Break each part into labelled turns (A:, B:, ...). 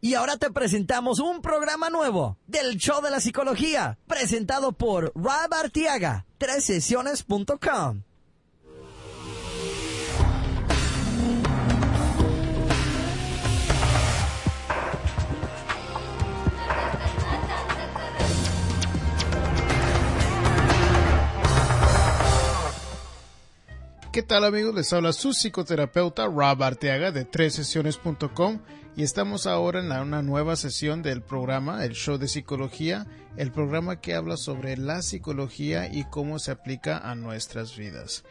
A: Y ahora te presentamos un programa nuevo del Show de la Psicología, presentado por Rob Artiaga, sesiones.com.
B: ¿Qué tal amigos? Les habla su psicoterapeuta Rob Arteaga de sesiones.com y estamos ahora en una nueva sesión del programa, el show de psicología, el programa que habla sobre la psicología y cómo se aplica a nuestras vidas.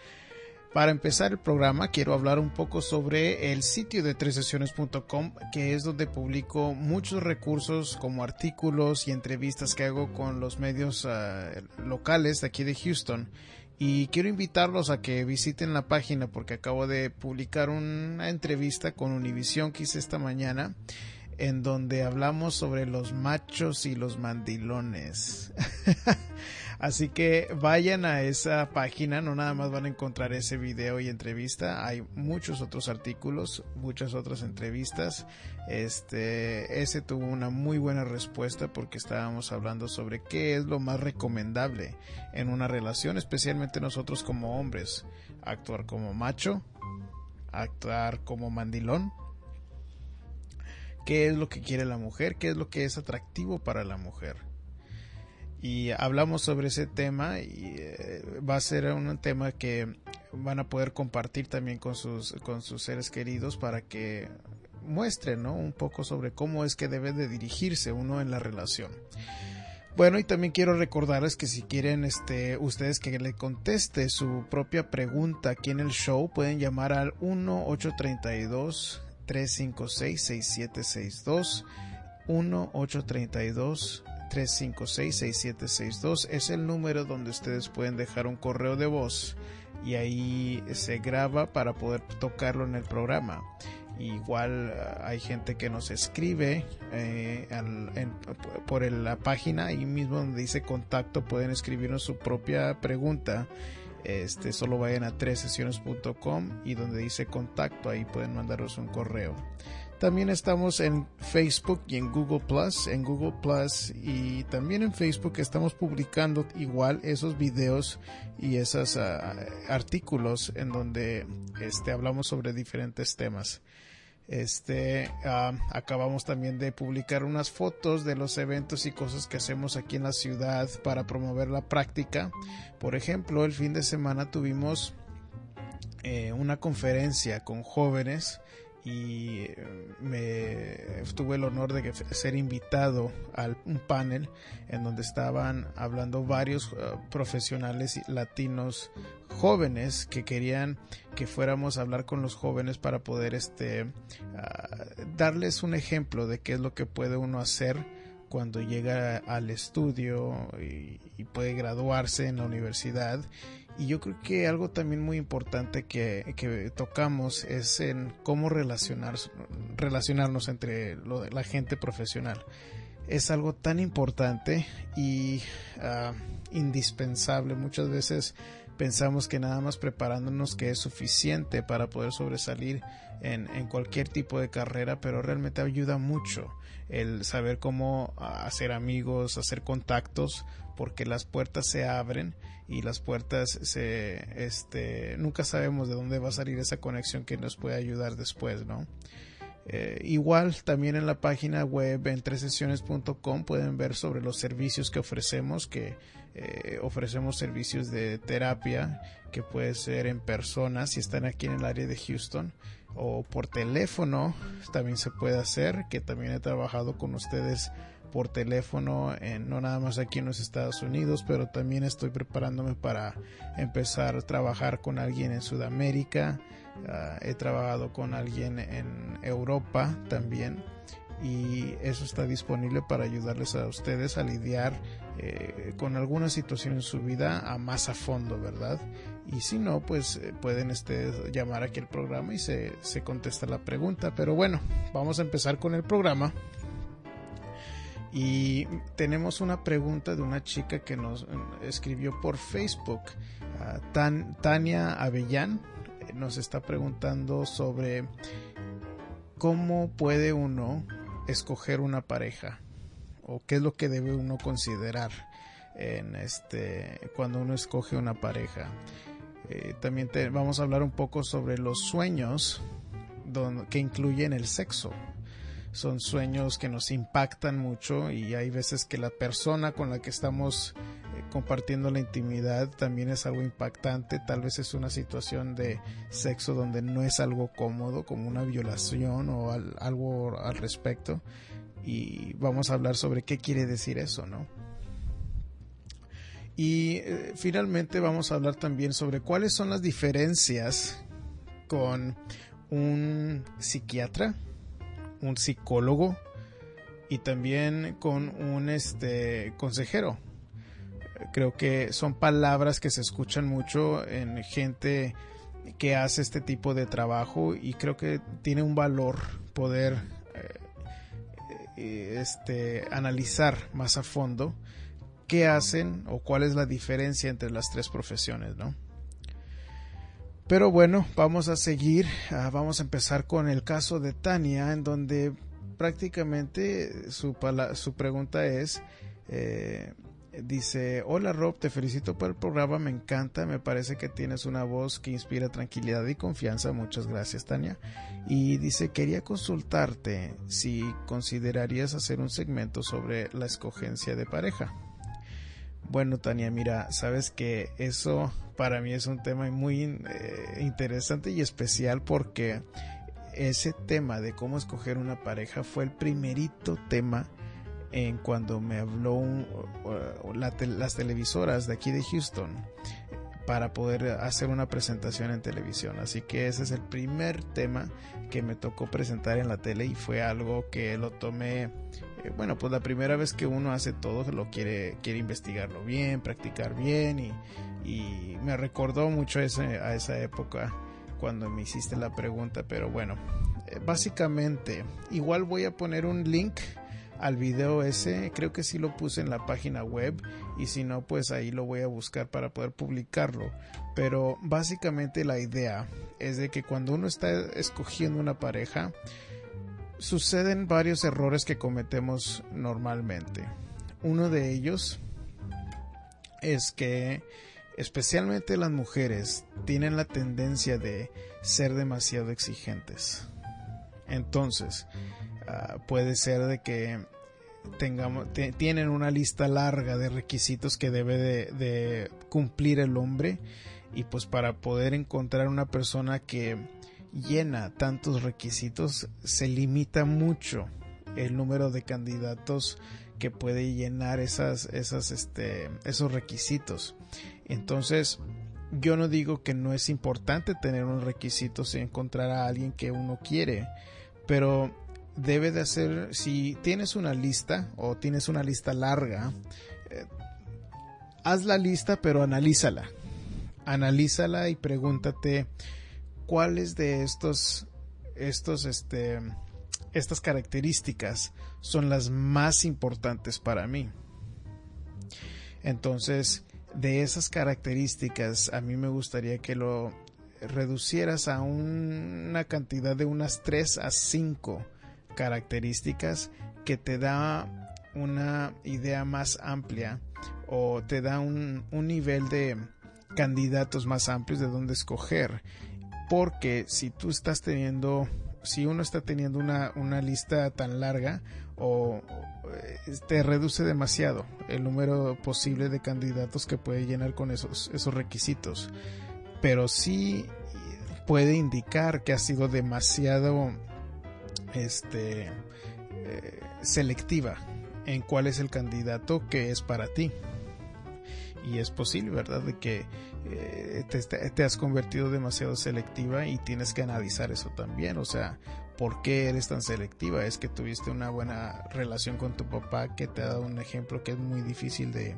B: Para empezar el programa quiero hablar un poco sobre el sitio de sesiones.com que es donde publico muchos recursos como artículos y entrevistas que hago con los medios ah, locales de aquí de Houston y quiero invitarlos a que visiten la página porque acabo de publicar una entrevista con Univision que hice esta mañana en donde hablamos sobre los machos y los mandilones. Así que vayan a esa página, no nada más van a encontrar ese video y entrevista, hay muchos otros artículos, muchas otras entrevistas. Este, ese tuvo una muy buena respuesta porque estábamos hablando sobre qué es lo más recomendable en una relación, especialmente nosotros como hombres, actuar como macho, actuar como mandilón. Qué es lo que quiere la mujer, qué es lo que es atractivo para la mujer. Y hablamos sobre ese tema y eh, va a ser un tema que van a poder compartir también con sus, con sus seres queridos para que muestren un poco sobre cómo es que debe de dirigirse uno en la relación. Bueno, y también quiero recordarles que si quieren este, ustedes que le conteste su propia pregunta aquí en el show, pueden llamar al 1 832 356-6762, 1-832-356-6762 es el número donde ustedes pueden dejar un correo de voz y ahí se graba para poder tocarlo en el programa. Igual eh, hay gente que nos escribe eh, por la página, ahí mismo donde dice contacto, pueden escribirnos su propia pregunta este, solo vayan a tres sesiones.com y donde dice contacto, ahí pueden mandaros un correo. También estamos en Facebook y en Google Plus, en Google Plus y también en Facebook estamos publicando igual esos videos y esos ah, artículos en donde este, hablamos sobre diferentes temas. Este, acabamos también de publicar unas fotos de los eventos y cosas que hacemos aquí en la ciudad para promover la práctica. Por ejemplo, el fin de semana tuvimos eh, una conferencia con jóvenes y eh, me tuve el honor de ser invitado a un panel en donde estaban hablando varios eh, profesionales latinos jóvenes que querían que fuéramos a hablar con los jóvenes para poder este ah, darles un ejemplo de qué es lo que puede uno hacer cuando llega al estudio y puede graduarse en la universidad y yo creo que algo también muy importante que, que tocamos es en cómo relacionar, relacionarnos entre la gente profesional. Es algo tan importante y uh, indispensable. Muchas veces pensamos que nada más preparándonos que es suficiente para poder sobresalir en, en, cualquier tipo de carrera, pero realmente ayuda mucho el saber cómo ah, hacer amigos, hacer contactos, porque las puertas se abren y las puertas se este nunca sabemos de dónde va a salir esa conexión que nos puede ayudar después no eh, igual también en la página web en sesiones.com pueden ver sobre los servicios que ofrecemos que eh, ofrecemos servicios de terapia que puede ser en persona si están aquí en el área de Houston o por teléfono también se puede hacer que también he trabajado con ustedes por teléfono, en, no nada más aquí en los Estados Unidos, pero también estoy preparándome para empezar a trabajar con alguien en Sudamérica. Ah, he trabajado con alguien en Europa también y eso está disponible para ayudarles a ustedes a lidiar eh, con alguna situación en su vida a más a fondo, ¿verdad? Y si no, pues eh, pueden este, llamar aquí al programa y se, se contesta la pregunta. Pero bueno, vamos a empezar con el programa. Y tenemos una pregunta de una chica que nos eh, escribió por Facebook. Ah, Tania Avellán nos está preguntando sobre cómo puede uno escoger una pareja o qué es lo que debe uno considerar en este cuando uno escoge una pareja. Eh, también te, vamos a hablar un poco sobre los sueños que incluyen el sexo. Son sueños que nos impactan mucho y hay veces que la persona con la que estamos eh, compartiendo la intimidad también es algo impactante. Tal vez es una situación de sexo donde no es algo cómodo, como una violación o algo al respecto. Y vamos a hablar sobre qué quiere decir eso, ¿no? Y eh, finalmente vamos a hablar también sobre cuáles son las diferencias con un psiquiatra, un psicólogo y también con un este consejero. Creo que son palabras que se escuchan mucho en gente que hace este tipo de trabajo y creo que tiene un valor poder eh, eh, este, analizar más a fondo qué hacen o cuál es la diferencia entre las tres profesiones, ¿no? Pero bueno, vamos a seguir, ah, vamos a empezar con el caso de Tania, en donde prácticamente su, pregunta es, eh, dice, hola Rob, te felicito por el programa, me encanta, me parece que tienes una voz que inspira tranquilidad y confianza, muchas gracias Tania. Y dice, quería consultarte si considerarías hacer un segmento sobre la escogencia de pareja. Bueno, Tania, mira, sabes que eso para mí es un tema muy eh, interesante y especial porque ese tema de cómo escoger una pareja fue el primerito tema en cuando me habló las televisoras de aquí de Houston para poder hacer una presentación en televisión. Así que ese es el primer tema que me tocó presentar en la tele y fue algo que lo tomé, bueno, pues la primera vez que uno hace todo, lo quiere, quiere investigarlo bien, practicar bien y, y me recordó mucho ese, a esa época cuando me hiciste la pregunta, pero bueno, eh, básicamente, igual voy a poner un link al video ese, creo que sí lo puse en la página web y si no pues ahí lo voy a buscar para poder publicarlo. Pero básicamente la idea es de que cuando uno está escogiendo una pareja suceden varios errores que cometemos normalmente. Uno de ellos es que especialmente las mujeres tienen la tendencia de ser demasiado exigentes. Entonces, Ah, puede ser de que tengamos tienen una lista larga de requisitos que debe de, cumplir el hombre y pues para poder encontrar una persona que llena tantos requisitos se limita mucho el número de candidatos que puede llenar esas, esas, este, esos requisitos. Entonces, yo no digo que no es importante tener unos requisitos y encontrar a alguien que uno quiere, pero debe de hacer, si tienes una lista o tienes una lista larga, eh, haz la lista pero analízala. Analízala y pregúntate cuáles de estos, estos, este, estas características son las más importantes para mí. Entonces, de esas características, a mí me gustaría que lo reducieras a una cantidad de unas 3 a 5 características que te da una idea más amplia o te da un, nivel de candidatos más amplios de dónde escoger. Porque si tú estás teniendo, si uno está teniendo una, una lista tan larga o eh, te reduce demasiado el número posible de candidatos que puede llenar con esos, esos requisitos. Pero sí puede indicar que ha sido demasiado este, eh, selectiva en cuál es el candidato que es para ti. Y es posible, ¿verdad?, de que eh, te, has convertido demasiado selectiva y tienes que analizar eso también. O sea, ¿por qué eres tan selectiva? Es que tuviste una buena relación con tu papá que te ha dado un ejemplo que es muy difícil de,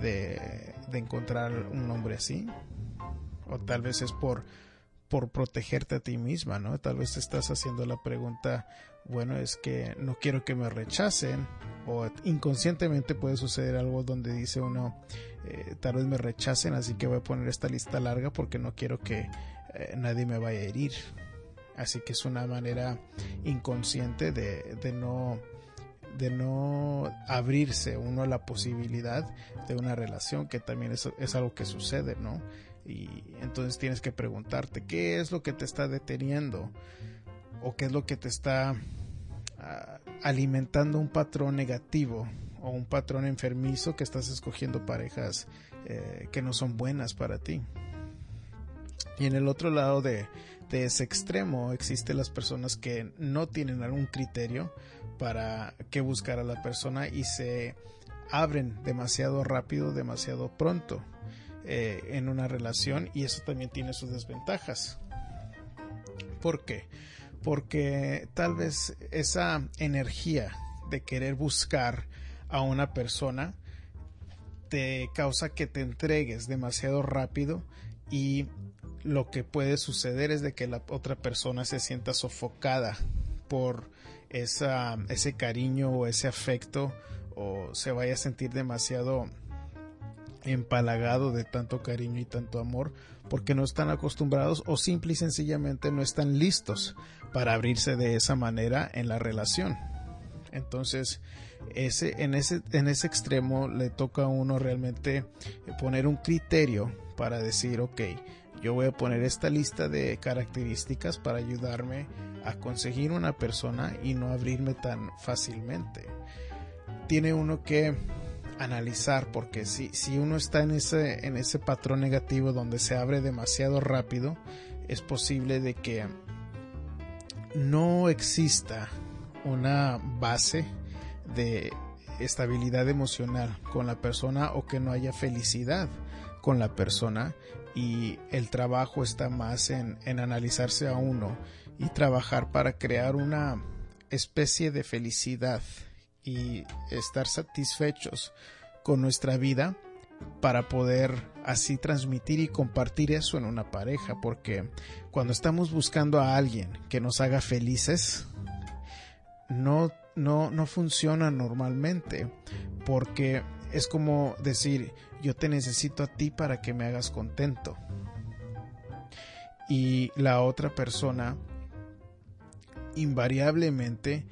B: de, de encontrar un hombre así. O tal vez es por por protegerte a ti misma, ¿no? Tal vez te estás haciendo la pregunta, bueno, es que no quiero que me rechacen o inconscientemente puede suceder algo donde dice uno, eh, tal vez me rechacen, así que voy a poner esta lista larga porque no quiero que eh, nadie me vaya a herir. Así que es una manera inconsciente de, no de no abrirse uno a la posibilidad de una relación, que también es, es algo que sucede, ¿no? Y entonces tienes que preguntarte, ¿qué es lo que te está deteniendo? ¿O qué es lo que te está ah, alimentando un patrón negativo o un patrón enfermizo que estás escogiendo parejas eh, que no son buenas para ti? Y en el otro lado de, ese extremo existen las personas que no tienen algún criterio para qué buscar a la persona y se abren demasiado rápido, demasiado pronto eh, en una relación y eso también tiene sus desventajas. ¿Por qué? Porque tal vez esa energía de querer buscar a una persona te causa que te entregues demasiado rápido y lo que puede suceder es de que la otra persona se sienta sofocada por esa, ese cariño o ese afecto o se vaya a sentir demasiado empalagado de tanto cariño y tanto amor porque no están acostumbrados o simple y sencillamente no están listos para abrirse de esa manera en la relación. Entonces, ese, en, ese, en ese extremo le toca a uno realmente poner un criterio para decir, ok, yo voy a poner esta lista de características para ayudarme a conseguir una persona y no abrirme tan fácilmente. Tiene uno que analizar porque si, si uno está en ese, en ese patrón negativo donde se abre demasiado rápido, es posible de que no exista una base de estabilidad emocional con la persona o que no haya felicidad con la persona y el trabajo está más en, en analizarse a uno y trabajar para crear una especie de felicidad y estar satisfechos con nuestra vida para poder así transmitir y compartir eso en una pareja porque cuando estamos buscando a alguien que nos haga felices no no no funciona normalmente porque es como decir yo te necesito a ti para que me hagas contento y la otra persona invariablemente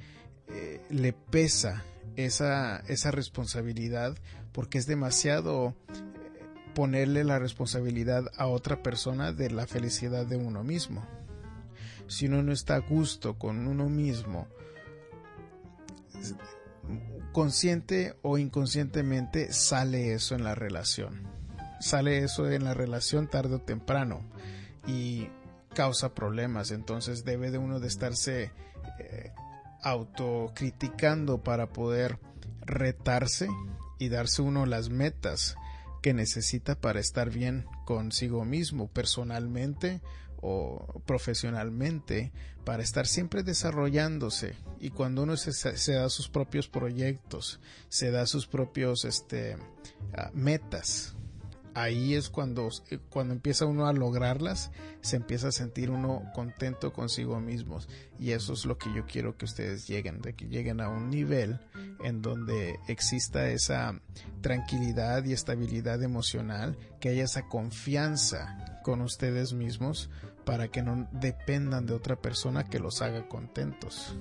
B: eh, le pesa esa, esa responsabilidad porque es demasiado eh, ponerle la responsabilidad a otra persona de la felicidad de uno mismo. Si uno no está a gusto con uno mismo, consciente o inconscientemente sale eso en la relación. Sale eso en la relación tarde o temprano y causa problemas. Entonces debe de uno de estarse eh, autocriticando para poder retarse y darse uno las metas que necesita para estar bien consigo mismo personalmente o profesionalmente para estar siempre desarrollándose y cuando uno se, se da sus propios proyectos se da sus propios este ah, metas ahí es cuando, eh, cuando empieza uno a lograrlas, se empieza a sentir uno contento consigo mismo. Y eso es lo que yo quiero que ustedes lleguen, de que lleguen a un nivel en donde exista esa tranquilidad y estabilidad emocional, que haya esa confianza con ustedes mismos para que no dependan de otra persona que los haga contentos.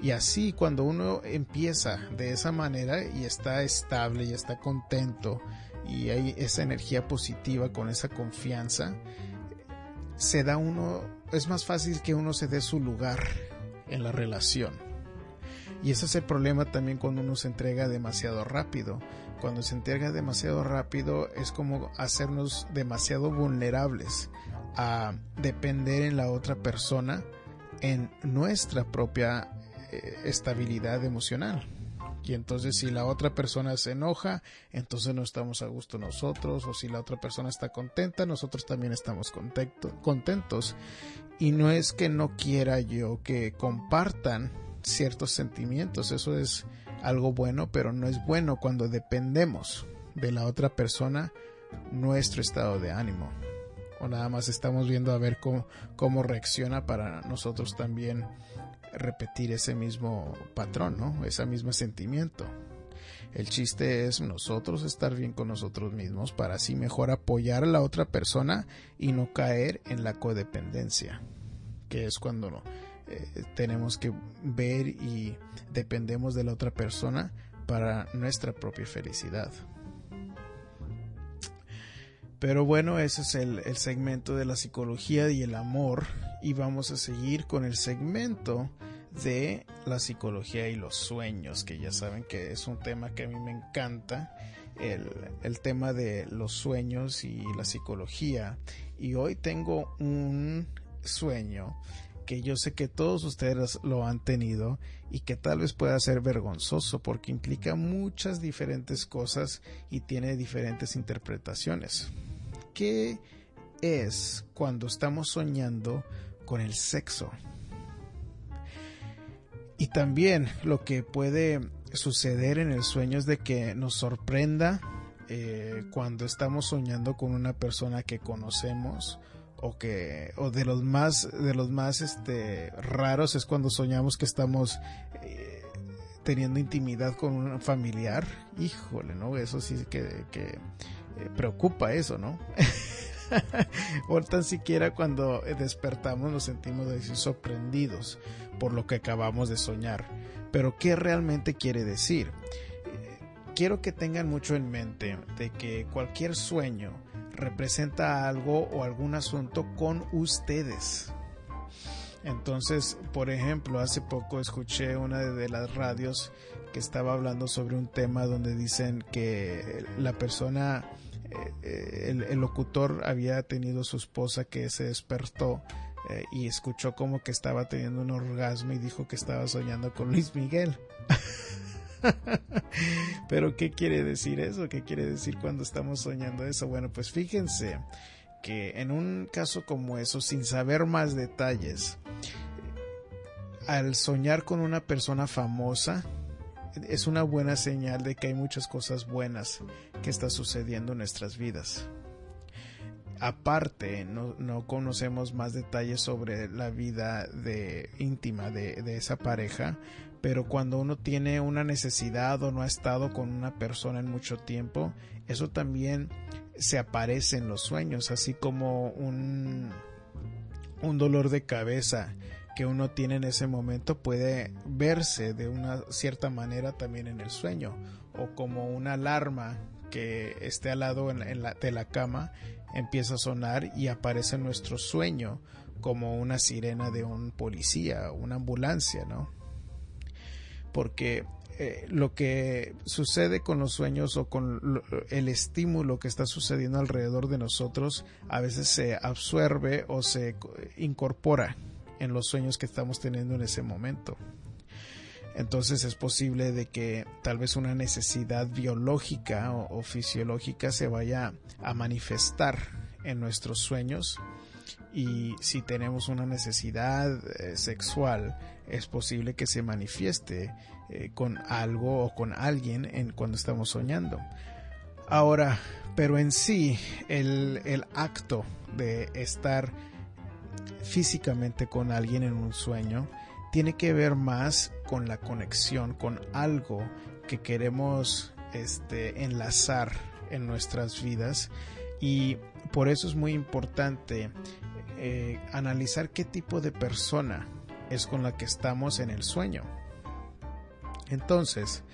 B: Y así cuando uno empieza de esa manera y está estable y está contento y hay esa energía positiva con esa confianza, se da uno, es más fácil que uno se dé su lugar en la relación. Y ese es el problema también cuando uno se entrega demasiado rápido. Cuando se entrega demasiado rápido es como hacernos demasiado vulnerables a depender en la otra persona en nuestra propia eh, estabilidad emocional. Y entonces si la otra persona se enoja, entonces no estamos a gusto nosotros, o si la otra persona está contenta, nosotros también estamos contento, contentos. Y no es que no quiera yo que compartan ciertos sentimientos, eso es algo bueno, pero no es bueno cuando dependemos de la otra persona nuestro estado de ánimo. O nada más estamos viendo a ver cómo, reacciona para nosotros también repetir ese mismo patrón, ¿no? Ese mismo sentimiento. El chiste es nosotros estar bien con nosotros mismos para así mejor apoyar a la otra persona y no caer en la codependencia, que es cuando eh, tenemos que ver y dependemos de la otra persona para nuestra propia felicidad. Pero bueno, ese es el, el, segmento de la psicología y el amor y vamos a seguir con el segmento de la psicología y los sueños, que ya saben que es un tema que a mí me encanta, el, el tema de los sueños y la psicología. Y hoy tengo un sueño que yo sé que todos ustedes lo han tenido y que tal vez pueda ser vergonzoso porque implica muchas diferentes cosas y tiene diferentes interpretaciones. ¿Qué es cuando estamos soñando con el sexo? Y también lo que puede suceder en el sueño es de que nos sorprenda eh, cuando estamos soñando con una persona que conocemos o que o de los más de los más este raros es cuando soñamos que estamos eh, teniendo intimidad con un familiar híjole no eso sí que, que eh, preocupa eso no o tan siquiera cuando despertamos nos sentimos sorprendidos por lo que acabamos de soñar. Pero ¿qué realmente quiere decir? Quiero que tengan mucho en mente de que cualquier sueño representa algo o algún asunto con ustedes. Entonces, por ejemplo, hace poco escuché una de las radios que estaba hablando sobre un tema donde dicen que la persona eh, el, locutor había tenido su esposa que se despertó eh, y escuchó como que estaba teniendo un orgasmo y dijo que estaba soñando con Luis Miguel. Pero ¿qué quiere decir eso? ¿Qué quiere decir cuando estamos soñando eso? Bueno, pues fíjense que en un caso como eso, sin saber más detalles, al soñar con una persona famosa, es una buena señal de que hay muchas cosas buenas que están sucediendo en nuestras vidas. Aparte, no, conocemos más detalles sobre la vida íntima de, de esa pareja, pero cuando uno tiene una necesidad o no ha estado con una persona en mucho tiempo, eso también se aparece en los sueños, así como un, un dolor de cabeza que uno tiene en ese momento puede verse de una cierta manera también en el sueño o como una alarma que esté al lado de la cama empieza a sonar y aparece en nuestro sueño como una sirena de un policía, una ambulancia, ¿no? Porque eh, lo que sucede con los sueños o con el estímulo que está sucediendo alrededor de nosotros a veces se absorbe o se incorpora en los sueños que estamos teniendo en ese momento. Entonces es posible de que tal vez una necesidad biológica o, fisiológica se vaya a manifestar en nuestros sueños y si tenemos una necesidad eh, sexual es posible que se manifieste eh, con algo o con alguien en cuando estamos soñando. Ahora, pero en sí el, el acto de estar físicamente con alguien en un sueño tiene que ver más con la conexión, con algo que queremos este, enlazar en nuestras vidas y por eso es muy importante eh, analizar qué tipo de persona es con la que estamos en el sueño. Entonces,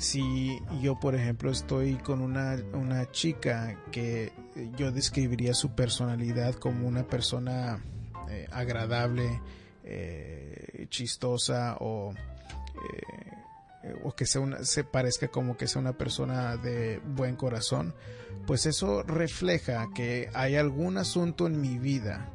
B: si yo por ejemplo estoy con una, una chica que yo describiría su personalidad como una persona eh, agradable, eh, chistosa o, eh, o que sea una, se parezca como que sea una persona de buen corazón, pues eso refleja que hay algún asunto en mi vida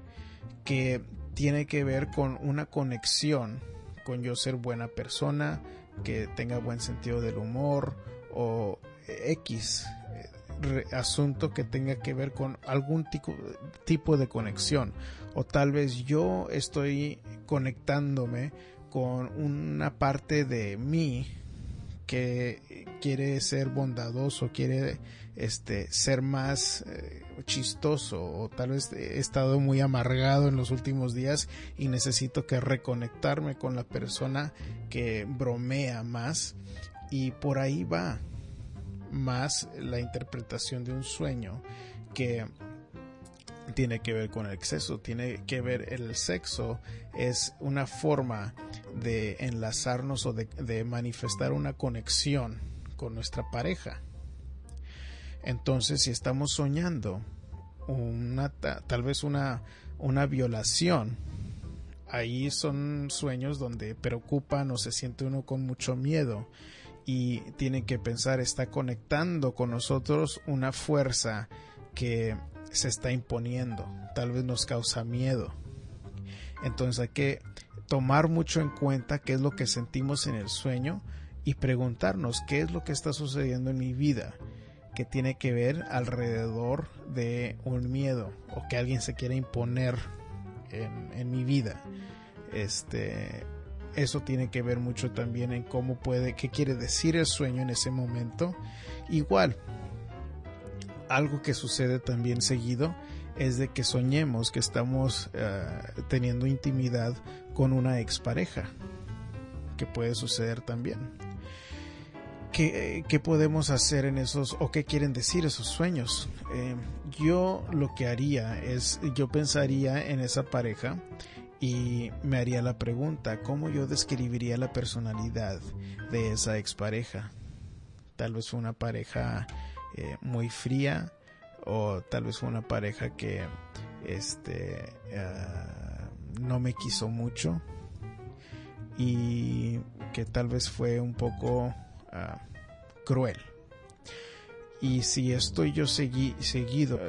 B: que tiene que ver con una conexión con yo ser buena persona, que tenga buen sentido del humor o X asunto que tenga que ver con algún tipo, tipo de conexión. O tal vez yo estoy conectándome con una parte de mí que quiere ser bondadoso, quiere este ser más eh, chistoso o tal vez he estado muy amargado en los últimos días y necesito que reconectarme con la persona que bromea más y por ahí va más la interpretación de un sueño que tiene que ver con el exceso, tiene que ver el sexo, es una forma de enlazarnos o de, manifestar una conexión con nuestra pareja. Entonces, si estamos soñando una, tal vez una, una violación, ahí son sueños donde preocupan o se siente uno con mucho miedo y tiene que pensar, está conectando con nosotros una fuerza que se está imponiendo, tal vez nos causa miedo. Entonces hay que tomar mucho en cuenta qué es lo que sentimos en el sueño y preguntarnos qué es lo que está sucediendo en mi vida que tiene que ver alrededor de un miedo o que alguien se quiera imponer en, mi vida. Este, eso tiene que ver mucho también en cómo puede, qué quiere decir el sueño en ese momento. Igual, algo que sucede también seguido es de que soñemos que estamos eh, teniendo intimidad con una expareja, que puede suceder también. ¿Qué, ¿Qué, podemos hacer en esos o qué quieren decir esos sueños? Eh, yo lo que haría es, yo pensaría en esa pareja y me haría la pregunta, ¿cómo yo describiría la personalidad de esa expareja? Tal vez una pareja eh, muy fría o tal vez fue una pareja que este ah, no me quiso mucho y que tal vez fue un poco ah, cruel y si estoy yo seguido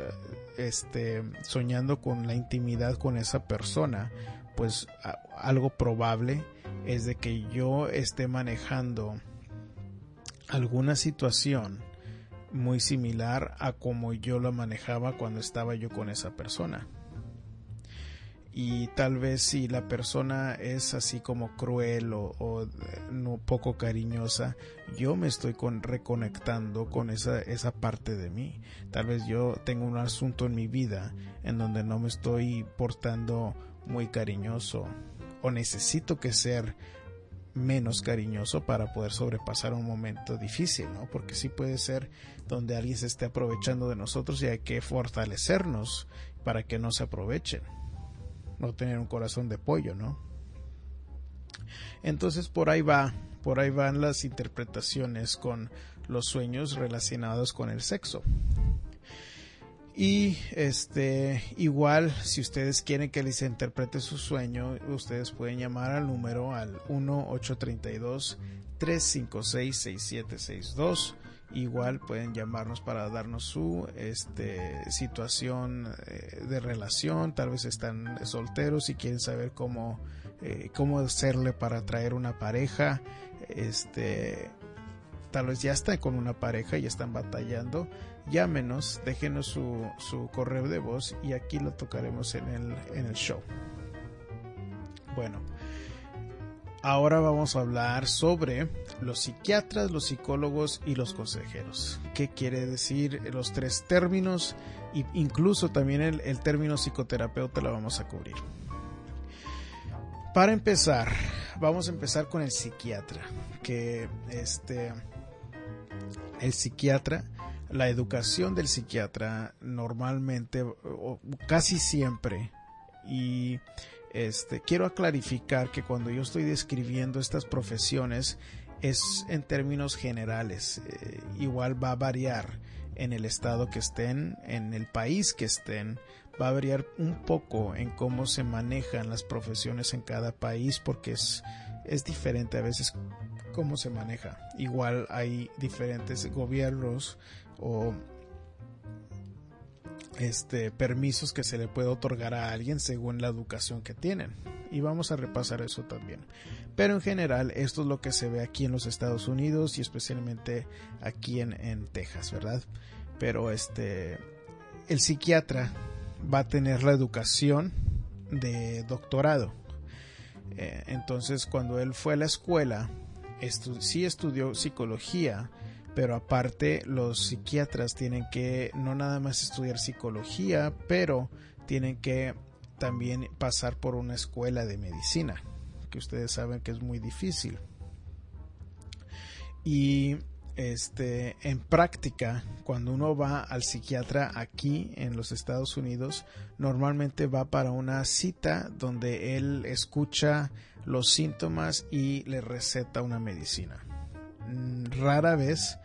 B: este soñando con la intimidad con esa persona pues algo probable es de que yo esté manejando alguna situación muy similar a como yo lo manejaba cuando estaba yo con esa persona. Y tal vez si la persona es así como cruel o, no poco cariñosa, yo me estoy con, reconectando con esa, esa parte de mí. Tal vez yo tengo un asunto en mi vida en donde no me estoy portando muy cariñoso o necesito que ser menos cariñoso para poder sobrepasar un momento difícil, ¿no? Porque sí puede ser donde alguien se esté aprovechando de nosotros y hay que fortalecernos para que no se aprovechen. No tener un corazón de pollo, ¿no? Entonces por ahí va, por ahí van las interpretaciones con los sueños relacionados con el sexo. Y este, igual, si ustedes quieren que les interprete su sueño, ustedes pueden llamar al número al 1-832-356-6762. Igual pueden llamarnos para darnos su este, situación eh, de relación. Tal vez están solteros y quieren saber cómo, eh, cómo hacerle para traer una pareja. Este, tal vez ya están con una pareja y están batallando llámenos, déjenos su, su correo de voz y aquí lo tocaremos en el, en el show. Bueno, ahora vamos a hablar sobre los psiquiatras, los psicólogos y los consejeros. ¿Qué quiere decir los tres términos? E incluso también el, el término psicoterapeuta lo vamos a cubrir. Para empezar, vamos a empezar con el psiquiatra, que este el psiquiatra la educación del psiquiatra normalmente o casi siempre y este quiero clarificar que cuando yo estoy describiendo estas profesiones es en términos generales eh, igual va a variar en el estado que estén en el país que estén va a variar un poco en cómo se manejan las profesiones en cada país porque es es diferente a veces cómo se maneja. Igual hay diferentes gobiernos o este permisos que se le puede otorgar a alguien según la educación que tienen. Y vamos a repasar eso también. Pero en general esto es lo que se ve aquí en los Estados Unidos y especialmente aquí en, en Texas verdad pero este el psiquiatra va a tener la educación de doctorado. Eh, entonces cuando él fue a la escuela sí estudió psicología pero aparte los psiquiatras tienen que no nada más estudiar psicología, pero tienen que también pasar por una escuela de medicina, que ustedes saben que es muy difícil. Y este, en práctica, cuando uno va al psiquiatra aquí en los Estados Unidos, normalmente va para una cita donde él escucha los síntomas y le receta una medicina. Mm, rara vez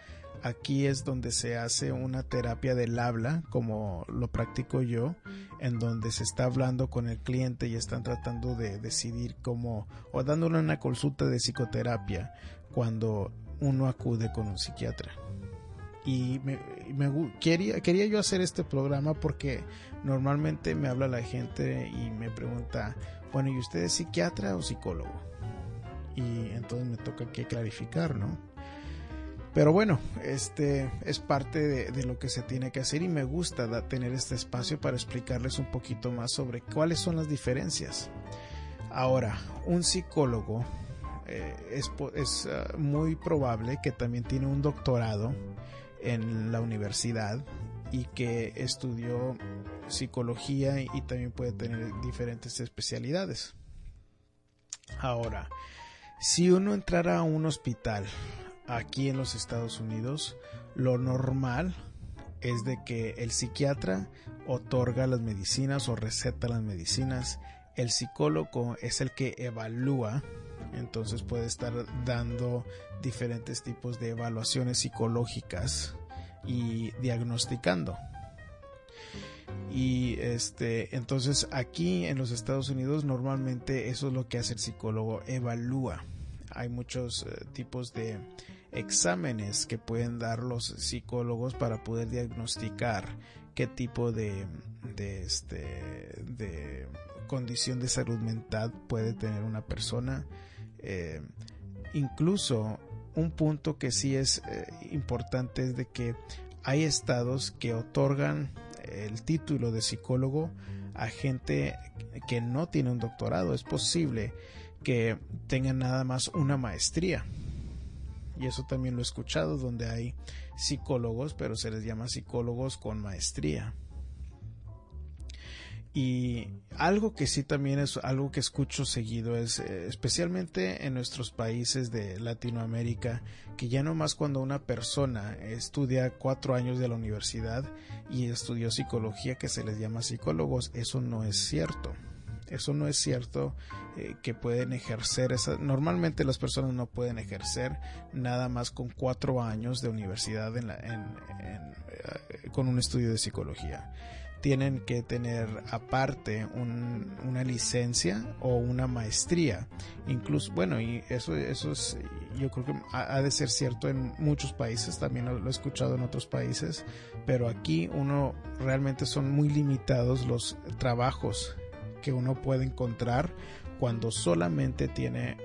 B: aquí es donde se hace una terapia del habla, como lo practico yo, en donde se está hablando con el cliente y están tratando de decidir cómo, o dándole una consulta de psicoterapia cuando uno acude con un psiquiatra. Y me, quería, quería yo hacer este programa porque normalmente me habla la gente y me pregunta, bueno, ¿y usted es psiquiatra o psicólogo? Y entonces me toca que clarificar, ¿no? Pero bueno, este es parte de, lo que se tiene que hacer y me gusta tener este espacio para explicarles un poquito más sobre cuáles son las diferencias. Ahora, un psicólogo eh, es, ah, muy probable que también tiene un doctorado en la universidad y que estudió psicología y también puede tener diferentes especialidades. Ahora, si uno entrara a un hospital aquí en los Estados Unidos, lo normal es de que el psiquiatra otorga las medicinas o receta las medicinas, el psicólogo es el que evalúa entonces puede estar dando diferentes tipos de evaluaciones psicológicas y diagnosticando. Y este, entonces aquí en los Estados Unidos normalmente eso es lo que hace el psicólogo, evalúa. Hay muchos eh, tipos de exámenes que pueden dar los psicólogos para poder diagnosticar qué tipo de, este, de condición de salud mental puede tener una persona eh, incluso un punto que sí es eh, importante es de que hay estados que otorgan el título de psicólogo a gente que no tiene un doctorado. Es posible que tengan nada más una maestría. Y eso también lo he escuchado, donde hay psicólogos, pero se les llama psicólogos con maestría. Y algo que sí también es algo que escucho seguido es eh, especialmente en nuestros países de Latinoamérica que ya no más cuando una persona estudia cuatro años de la universidad y estudió psicología que se les llama psicólogos, eso no es cierto. Eso no es cierto eh, que pueden ejercer esa. Normalmente las personas no pueden ejercer nada más con cuatro años de universidad en eh, con un estudio de psicología tienen que tener aparte una licencia o una maestría. Incluso, bueno, y eso, eso es, yo creo que ha, de ser cierto en muchos países, también lo, he escuchado en otros países, pero aquí uno realmente son muy limitados los trabajos que uno puede encontrar cuando solamente tiene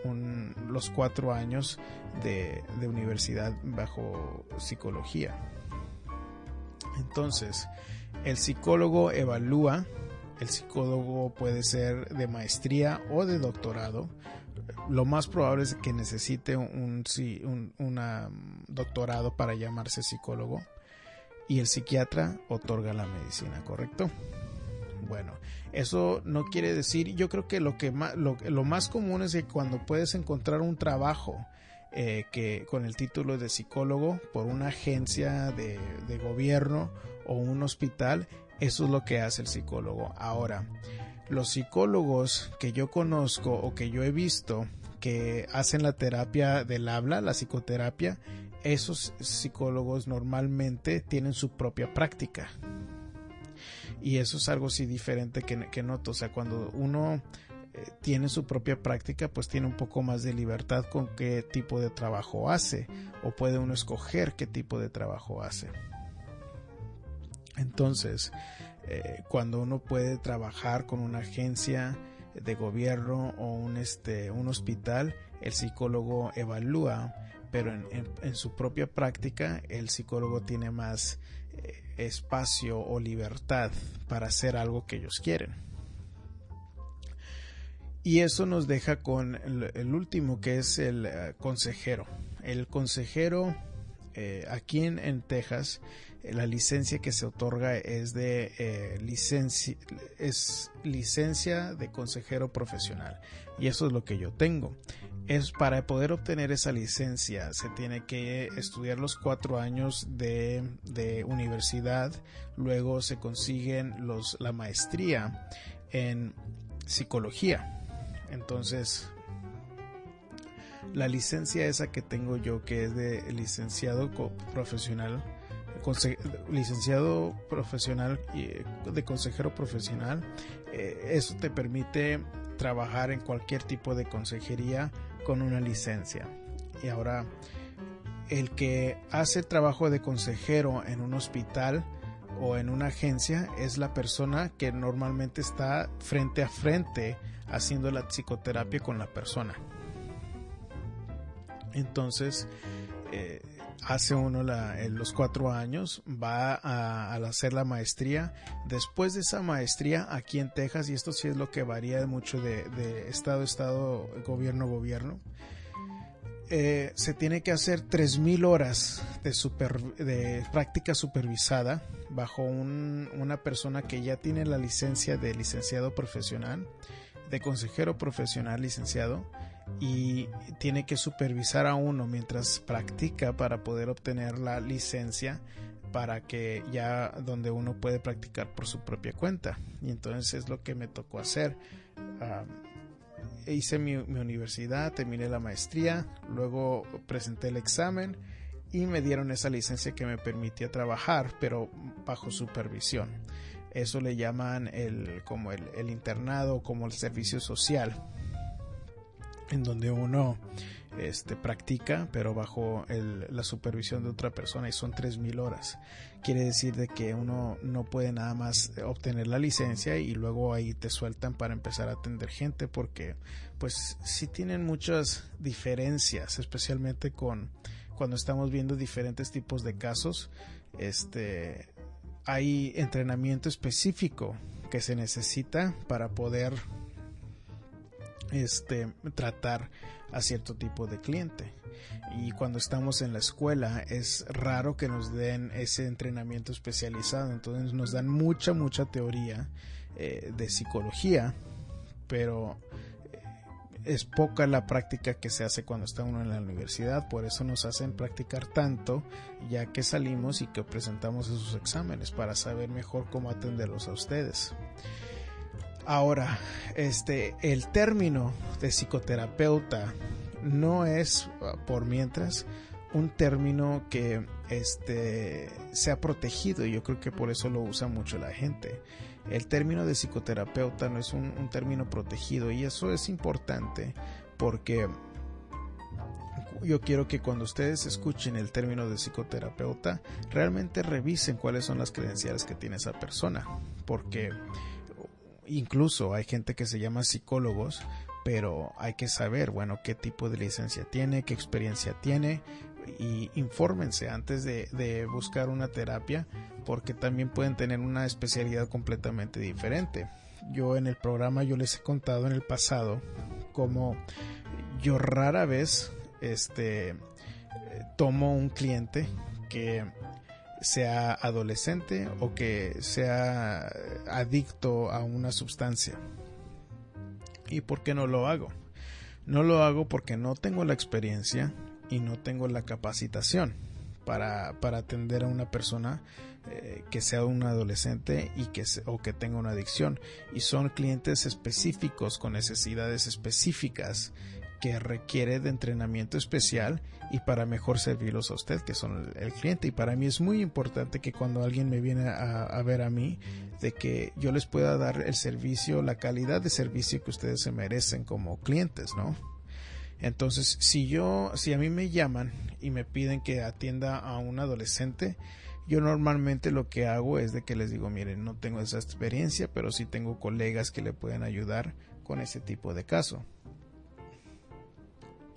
B: los cuatro años de, universidad bajo psicología. Entonces, el psicólogo evalúa, el psicólogo puede ser de maestría o de doctorado. Lo más probable es que necesite un, doctorado para llamarse psicólogo. Y el psiquiatra otorga la medicina, ¿correcto? Bueno, eso no quiere decir, yo creo que lo que más, lo, más común es que cuando puedes encontrar un trabajo eh, que con el título de psicólogo por una agencia de gobierno o un hospital, eso es lo que hace el psicólogo. Ahora, los psicólogos que yo conozco o que yo he visto que hacen la terapia del habla, la psicoterapia, esos psicólogos normalmente tienen su propia práctica. Y eso es algo así diferente que, noto. O sea, cuando uno eh, tiene su propia práctica, pues tiene un poco más de libertad con qué tipo de trabajo hace. O puede uno escoger qué tipo de trabajo hace. Entonces, eh, cuando uno puede trabajar con una agencia de gobierno o un, este, un hospital, el psicólogo evalúa, pero en, su propia práctica el psicólogo tiene más espacio o libertad para hacer algo que ellos quieren. Y eso nos deja con el, último que es el eh, consejero. El consejero aquí en Texas la licencia que se otorga es de eh, licencia, es licencia de consejero profesional y eso es lo que yo tengo. Es para poder obtener esa licencia se tiene que estudiar los cuatro años de, de universidad. Luego se consiguen los la maestría en psicología. Entonces la licencia esa que tengo yo que es de licenciado profesional licenciado profesional de consejero profesional eh, eso te permite trabajar en cualquier tipo de consejería con una licencia. Y ahora, el que hace trabajo de consejero en un hospital o en una agencia es la persona que normalmente está frente a frente haciendo la psicoterapia con la persona. Entonces, eh, hace uno los cuatro años, va a, hacer la maestría. Después de esa maestría, aquí en Texas, y esto sí es lo que varía mucho de, estado a estado, gobierno a gobierno, eh, se tiene que hacer 3.000 horas de práctica supervisada bajo una persona que ya tiene la licencia de licenciado profesional, de consejero profesional licenciado, y tiene que supervisar a uno mientras practica para poder obtener la licencia para que ya donde uno puede practicar por su propia cuenta. Y entonces es lo que me tocó hacer. Hice mi, universidad terminé la maestría luego presenté el examen y me dieron esa licencia que me permitía trabajar pero bajo supervisión. Eso le llaman el como el, el internado como el servicio social en donde uno este, practica, pero bajo la supervisión de otra persona y son 3.000 horas. Quiere decir de que uno no puede nada más obtener la licencia y luego ahí te sueltan para empezar a atender gente porque pues sí tienen muchas diferencias, especialmente con cuando estamos viendo diferentes tipos de casos, este hay entrenamiento específico que se necesita para poder este, tratar a cierto tipo de cliente. Y cuando estamos en la escuela es raro que nos den ese entrenamiento especializado. Entonces nos dan mucha, mucha teoría eh, de psicología, pero eh, es poca la práctica que se hace cuando está uno en la universidad. Por eso nos hacen practicar tanto ya que salimos y que presentamos esos exámenes para saber mejor cómo atenderlos a ustedes. Ahora, este, el término de psicoterapeuta no es por mientras un término que este se ha protegido y yo creo que por eso lo usa mucho la gente. El término de psicoterapeuta no es un término protegido y eso es importante porque yo quiero que cuando ustedes escuchen el término de psicoterapeuta realmente revisen cuáles son las credenciales que tiene esa persona porque incluso hay gente que se llama psicólogos, pero hay que saber, bueno, qué tipo de licencia tiene, qué experiencia tiene y infórmense antes de, buscar una terapia porque también pueden tener una especialidad completamente diferente. Yo en el programa yo les he contado en el pasado como yo rara vez este tomo un cliente que sea adolescente o que sea adicto a una sustancia. ¿Y por qué no lo hago? No lo hago porque no tengo la experiencia y no tengo la capacitación para, atender a una persona eh, que sea un adolescente y que o que tenga una adicción y son clientes específicos con necesidades específicas que requiere de entrenamiento especial y para mejor servirlos a usted, que son el, cliente. Y para mí es muy importante que cuando alguien me viene a, ver a mí, de que yo les pueda dar el servicio, la calidad de servicio que ustedes se merecen como clientes, ¿no? Entonces, si yo, si a mí me llaman y me piden que atienda a un adolescente, yo normalmente lo que hago es de que les digo, miren, no tengo esa experiencia, pero sí tengo colegas que le pueden ayudar con ese tipo de caso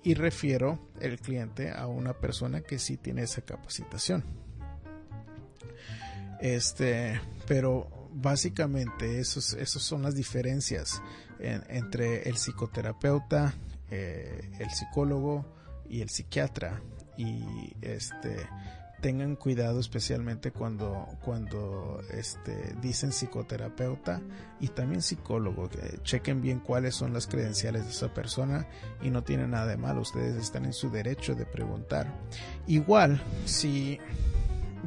B: y refiero el cliente a una persona que sí tiene esa capacitación. Este, pero básicamente esos, esos son las diferencias entre el psicoterapeuta, eh, el psicólogo y el psiquiatra. Y este, tengan cuidado especialmente cuando, cuando este, dicen psicoterapeuta y también psicólogo. Que chequen bien cuáles son las credenciales de esa persona y no tiene nada de malo. Ustedes están en su derecho de preguntar. Igual, si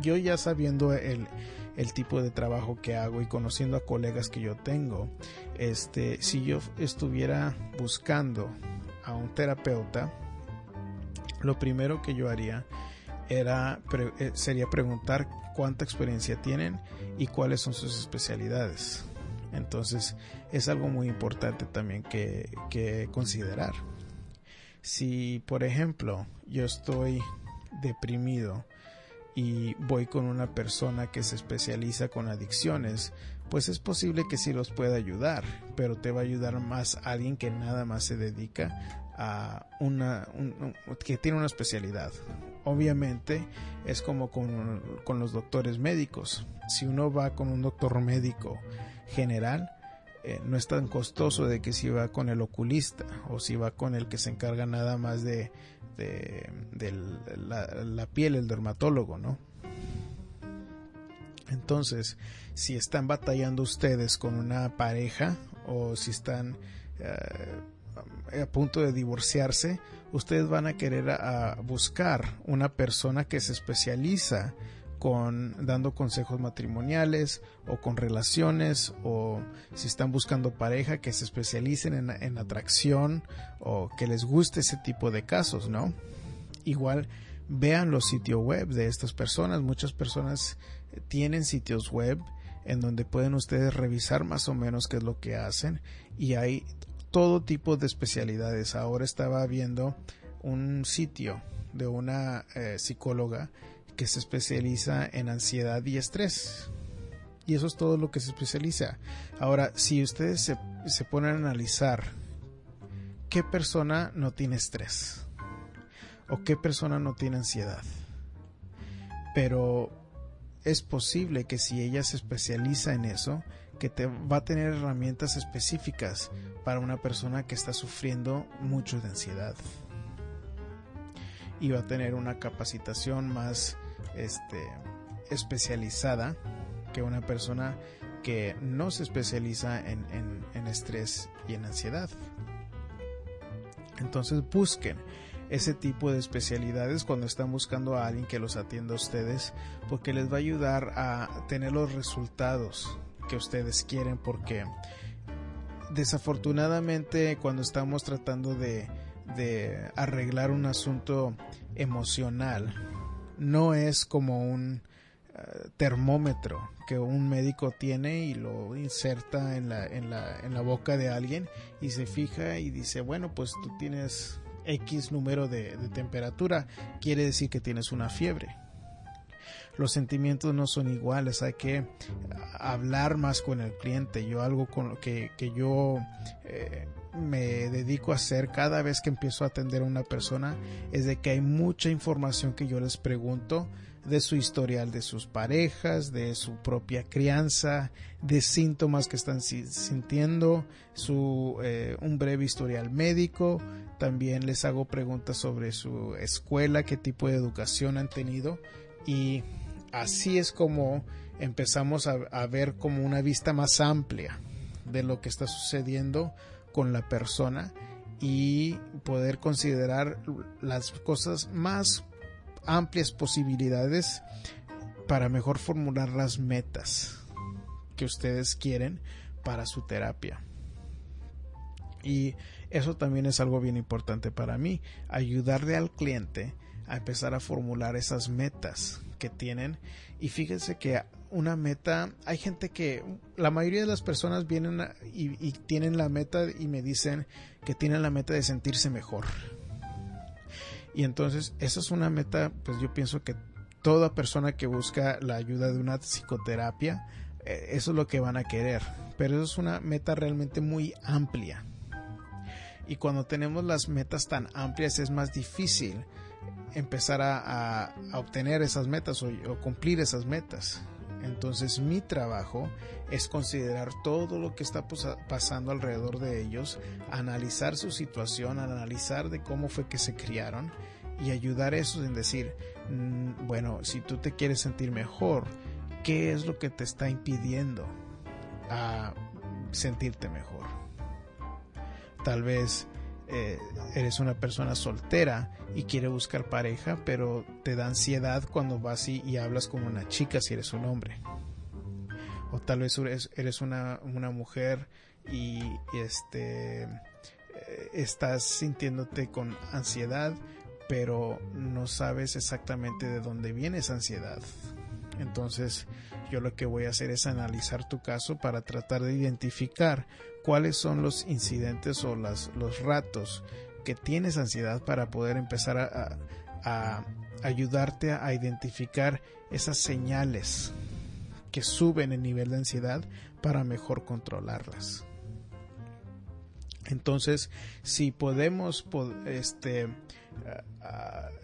B: yo ya sabiendo el, el tipo de trabajo que hago y conociendo a colegas que yo tengo, este, si yo estuviera buscando a un terapeuta, lo primero que yo haría eh, sería preguntar cuánta experiencia tienen y cuáles son sus especialidades. Entonces es algo muy importante también que, que considerar. Si, por ejemplo, yo estoy deprimido y voy con una persona que se especializa con adicciones, pues es posible que sí los pueda ayudar, pero te va a ayudar más alguien que nada más se dedica a una que tiene una especialidad. Obviamente es como con, con los doctores médicos. Si uno va con un doctor médico general, eh, no es tan costoso de que si va con el oculista o si va con el que se encarga nada más de, de, la, piel, el dermatólogo, ¿no? Entonces, si están batallando ustedes con una pareja o si están eh, a punto de divorciarse, ustedes van a querer buscar una persona que se especializa con dando consejos matrimoniales o con relaciones o si están buscando pareja que se especialicen en, en atracción o que les guste ese tipo de casos, ¿no? Igual vean los sitios web de estas personas. Muchas personas eh, tienen sitios web en donde pueden ustedes revisar más o menos qué es lo que hacen y hay todo tipo de especialidades. Ahora estaba viendo un sitio de una eh, psicóloga que se especializa en ansiedad y estrés. Y eso es todo lo que se especializa. Ahora, si ustedes se, se ponen a analizar qué persona no tiene estrés o qué persona no tiene ansiedad, pero es posible que si ella se especializa en eso, que va a tener herramientas específicas para una persona que está sufriendo mucho de ansiedad y va a tener una capacitación más este, especializada que una persona que no se especializa en, en estrés y en ansiedad. Entonces busquen ese tipo de especialidades cuando están buscando a alguien que los atienda a ustedes porque les va a ayudar a tener los resultados que ustedes quieren porque desafortunadamente cuando estamos tratando de, arreglar un asunto emocional no es como un eh, termómetro que un médico tiene y lo inserta en la, en, la, en la boca de alguien y se fija y dice, bueno, pues tú tienes X número de temperatura, quiere decir que tienes una fiebre los sentimientos no son iguales, hay que hablar más con el cliente. Yo algo con lo que, que yo eh, me dedico a hacer cada vez que empiezo a atender a una persona es de que hay mucha información que yo les pregunto de su historial de sus parejas, de su propia crianza, de síntomas que están sintiendo, su eh, un breve historial médico. También les hago preguntas sobre su escuela, qué tipo de educación han tenido y así es como empezamos a, ver como una vista más amplia de lo que está sucediendo con la persona y poder considerar las cosas más amplias posibilidades para mejor formular las metas que ustedes quieren para su terapia. Y eso también es algo bien importante para mí, ayudarle al cliente a empezar a formular esas metas que tienen. Y fíjense que una meta, hay gente que, la mayoría de las personas vienen y, tienen la meta y me dicen que tienen la meta de sentirse mejor. Y entonces, esa es una meta, pues yo pienso que toda persona que busca la ayuda de una psicoterapia, eh, eso es lo que van a querer. Pero eso es una meta realmente muy amplia. Y cuando tenemos las metas tan amplias es más difícil empezar a, obtener esas metas o, cumplir esas metas. Entonces mi trabajo es considerar todo lo que está pasando alrededor de ellos, analizar su situación, analizar de cómo fue que se criaron y ayudar a eso en decir, mm, bueno, si tú te quieres sentir mejor, ¿qué es lo que te está impidiendo a sentirte mejor? Tal vez eh, eres una persona soltera y quiere buscar pareja, pero te da ansiedad cuando vas y, y hablas como una chica si eres un hombre. O tal vez eres, una, mujer y, este eh, estás sintiéndote con ansiedad, pero no sabes exactamente de dónde viene esa ansiedad. Entonces, yo lo que voy a hacer es analizar tu caso para tratar de identificar cuáles son los incidentes o las, los ratos que tienes ansiedad para poder empezar a, ayudarte a identificar esas señales que suben el nivel de ansiedad para mejor controlarlas. Entonces, si podemos este,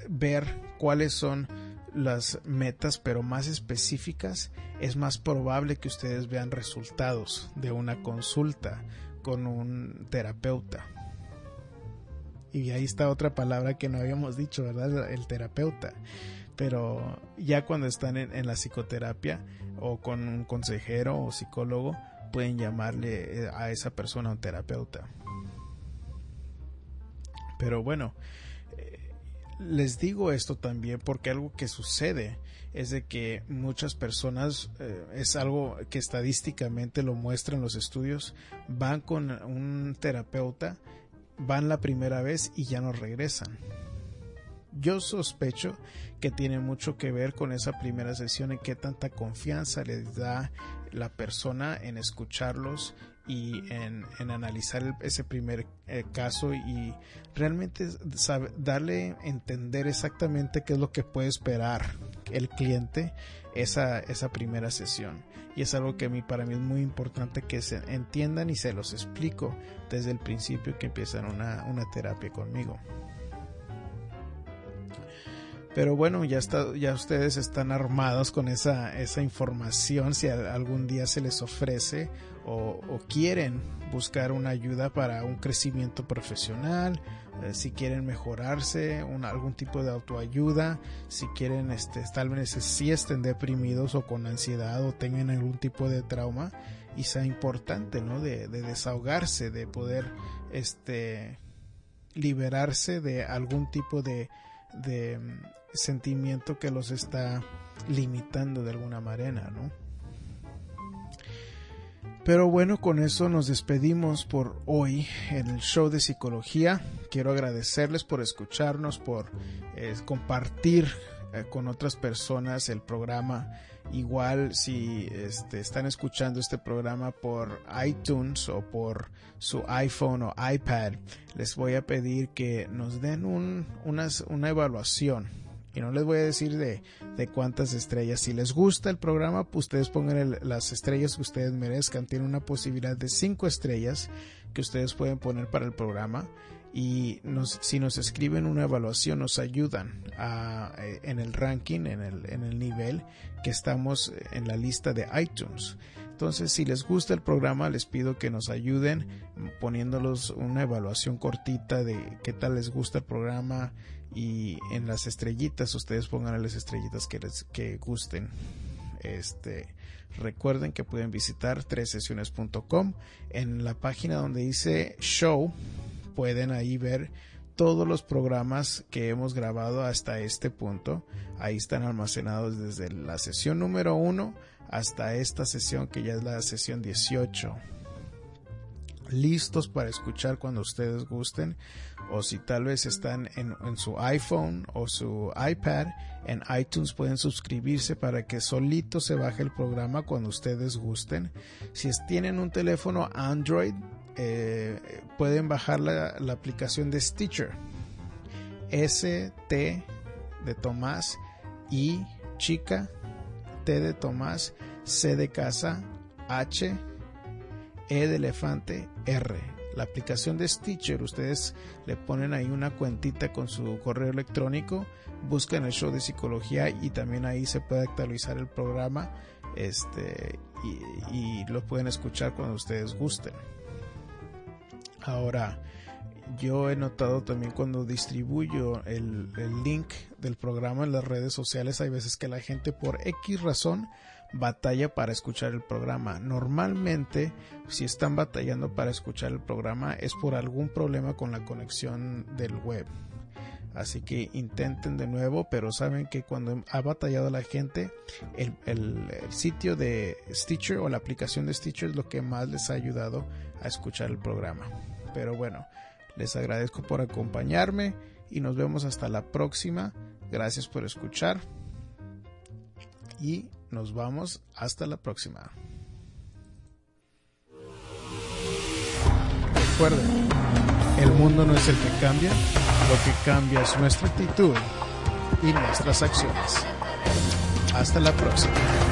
B: ver cuáles son las metas, pero más específicas, es más probable que ustedes vean resultados de una consulta con un terapeuta. Y ahí está otra palabra que no habíamos dicho, ¿verdad? El terapeuta. Pero ya cuando están en, la psicoterapia o con un consejero o psicólogo, pueden llamarle eh, a esa persona un terapeuta. Pero bueno, les digo esto también porque algo que sucede es de que muchas personas, eh, es algo que estadísticamente lo muestran los estudios, van con un terapeuta, van la primera vez y ya no regresan. Yo sospecho que tiene mucho que ver con esa primera sesión y qué tanta confianza les da la persona en escucharlos y en, analizar ese primer eh, caso y realmente darle a entender exactamente qué es lo que puede esperar el cliente esa, esa primera sesión. Y es algo que a mí, para mí es muy importante que se entiendan y se los explico desde el principio que empiezan una, una terapia conmigo. Pero bueno, ya, está, ya ustedes están armados con esa, esa información si algún día se les ofrece o, quieren buscar una ayuda para un crecimiento profesional, eh, si quieren mejorarse, algún tipo de autoayuda, si quieren, este, tal vez si estén deprimidos o con ansiedad o tengan algún tipo de trauma y sea importante, ¿no? De, desahogarse, de poder, este, liberarse de algún tipo de, de mm, sentimiento que los está limitando de alguna manera, ¿no? Pero bueno, con eso nos despedimos por hoy en el show de psicología. Quiero agradecerles por escucharnos, por eh, compartir eh, con otras personas el programa. Igual si este, están escuchando este programa por iTunes o por su iPhone o iPad, les voy a pedir que nos den un, una evaluación y no les voy a decir de, cuántas estrellas. Si les gusta el programa, pues ustedes pongan las estrellas que ustedes merezcan. Tiene una posibilidad de cinco estrellas que ustedes pueden poner para el programa. Y si nos escriben una evaluación, nos ayudan eh, en el ranking, en el, en el nivel que estamos en la lista de iTunes. Entonces, si les gusta el programa, les pido que nos ayuden poniéndolos una evaluación cortita de qué tal les gusta el programa, y en las estrellitas ustedes pongan las estrellitas que les que gusten. Este recuerden que pueden visitar tresesiones.com en la página donde dice show pueden ahí ver todos los programas que hemos grabado hasta este punto. Ahí están almacenados desde la sesión número 1 hasta esta sesión que ya es la sesión 18 listos para escuchar cuando ustedes gusten o si tal vez están en, su iPhone o su iPad en iTunes pueden suscribirse para que solito se baje el programa cuando ustedes gusten. Si tienen un teléfono Android eh, pueden bajar la, aplicación de Stitcher. S T de Tomás I chica T de Tomás C de casa H E de elefante R. La aplicación de Stitcher, ustedes le ponen ahí una cuentita con su correo electrónico, buscan el show de psicología y también ahí se puede actualizar el programa este, y, lo pueden escuchar cuando ustedes gusten. Ahora, yo he notado también cuando distribuyo el, el, link del programa en las redes sociales, hay veces que la gente por X razón batalla para escuchar el programa. Normalmente, si están batallando para escuchar el programa, es por algún problema con la conexión del web. Así que intenten de nuevo, pero saben que cuando ha batallado la gente, el, el, sitio de Stitcher o la aplicación de Stitcher es lo que más les ha ayudado a escuchar el programa. Pero bueno, les agradezco por acompañarme y nos vemos hasta la próxima. Gracias por escuchar y nos vamos hasta la próxima. Recuerden, el mundo no es el que cambia, lo que cambia es nuestra actitud y nuestras acciones. Hasta la próxima.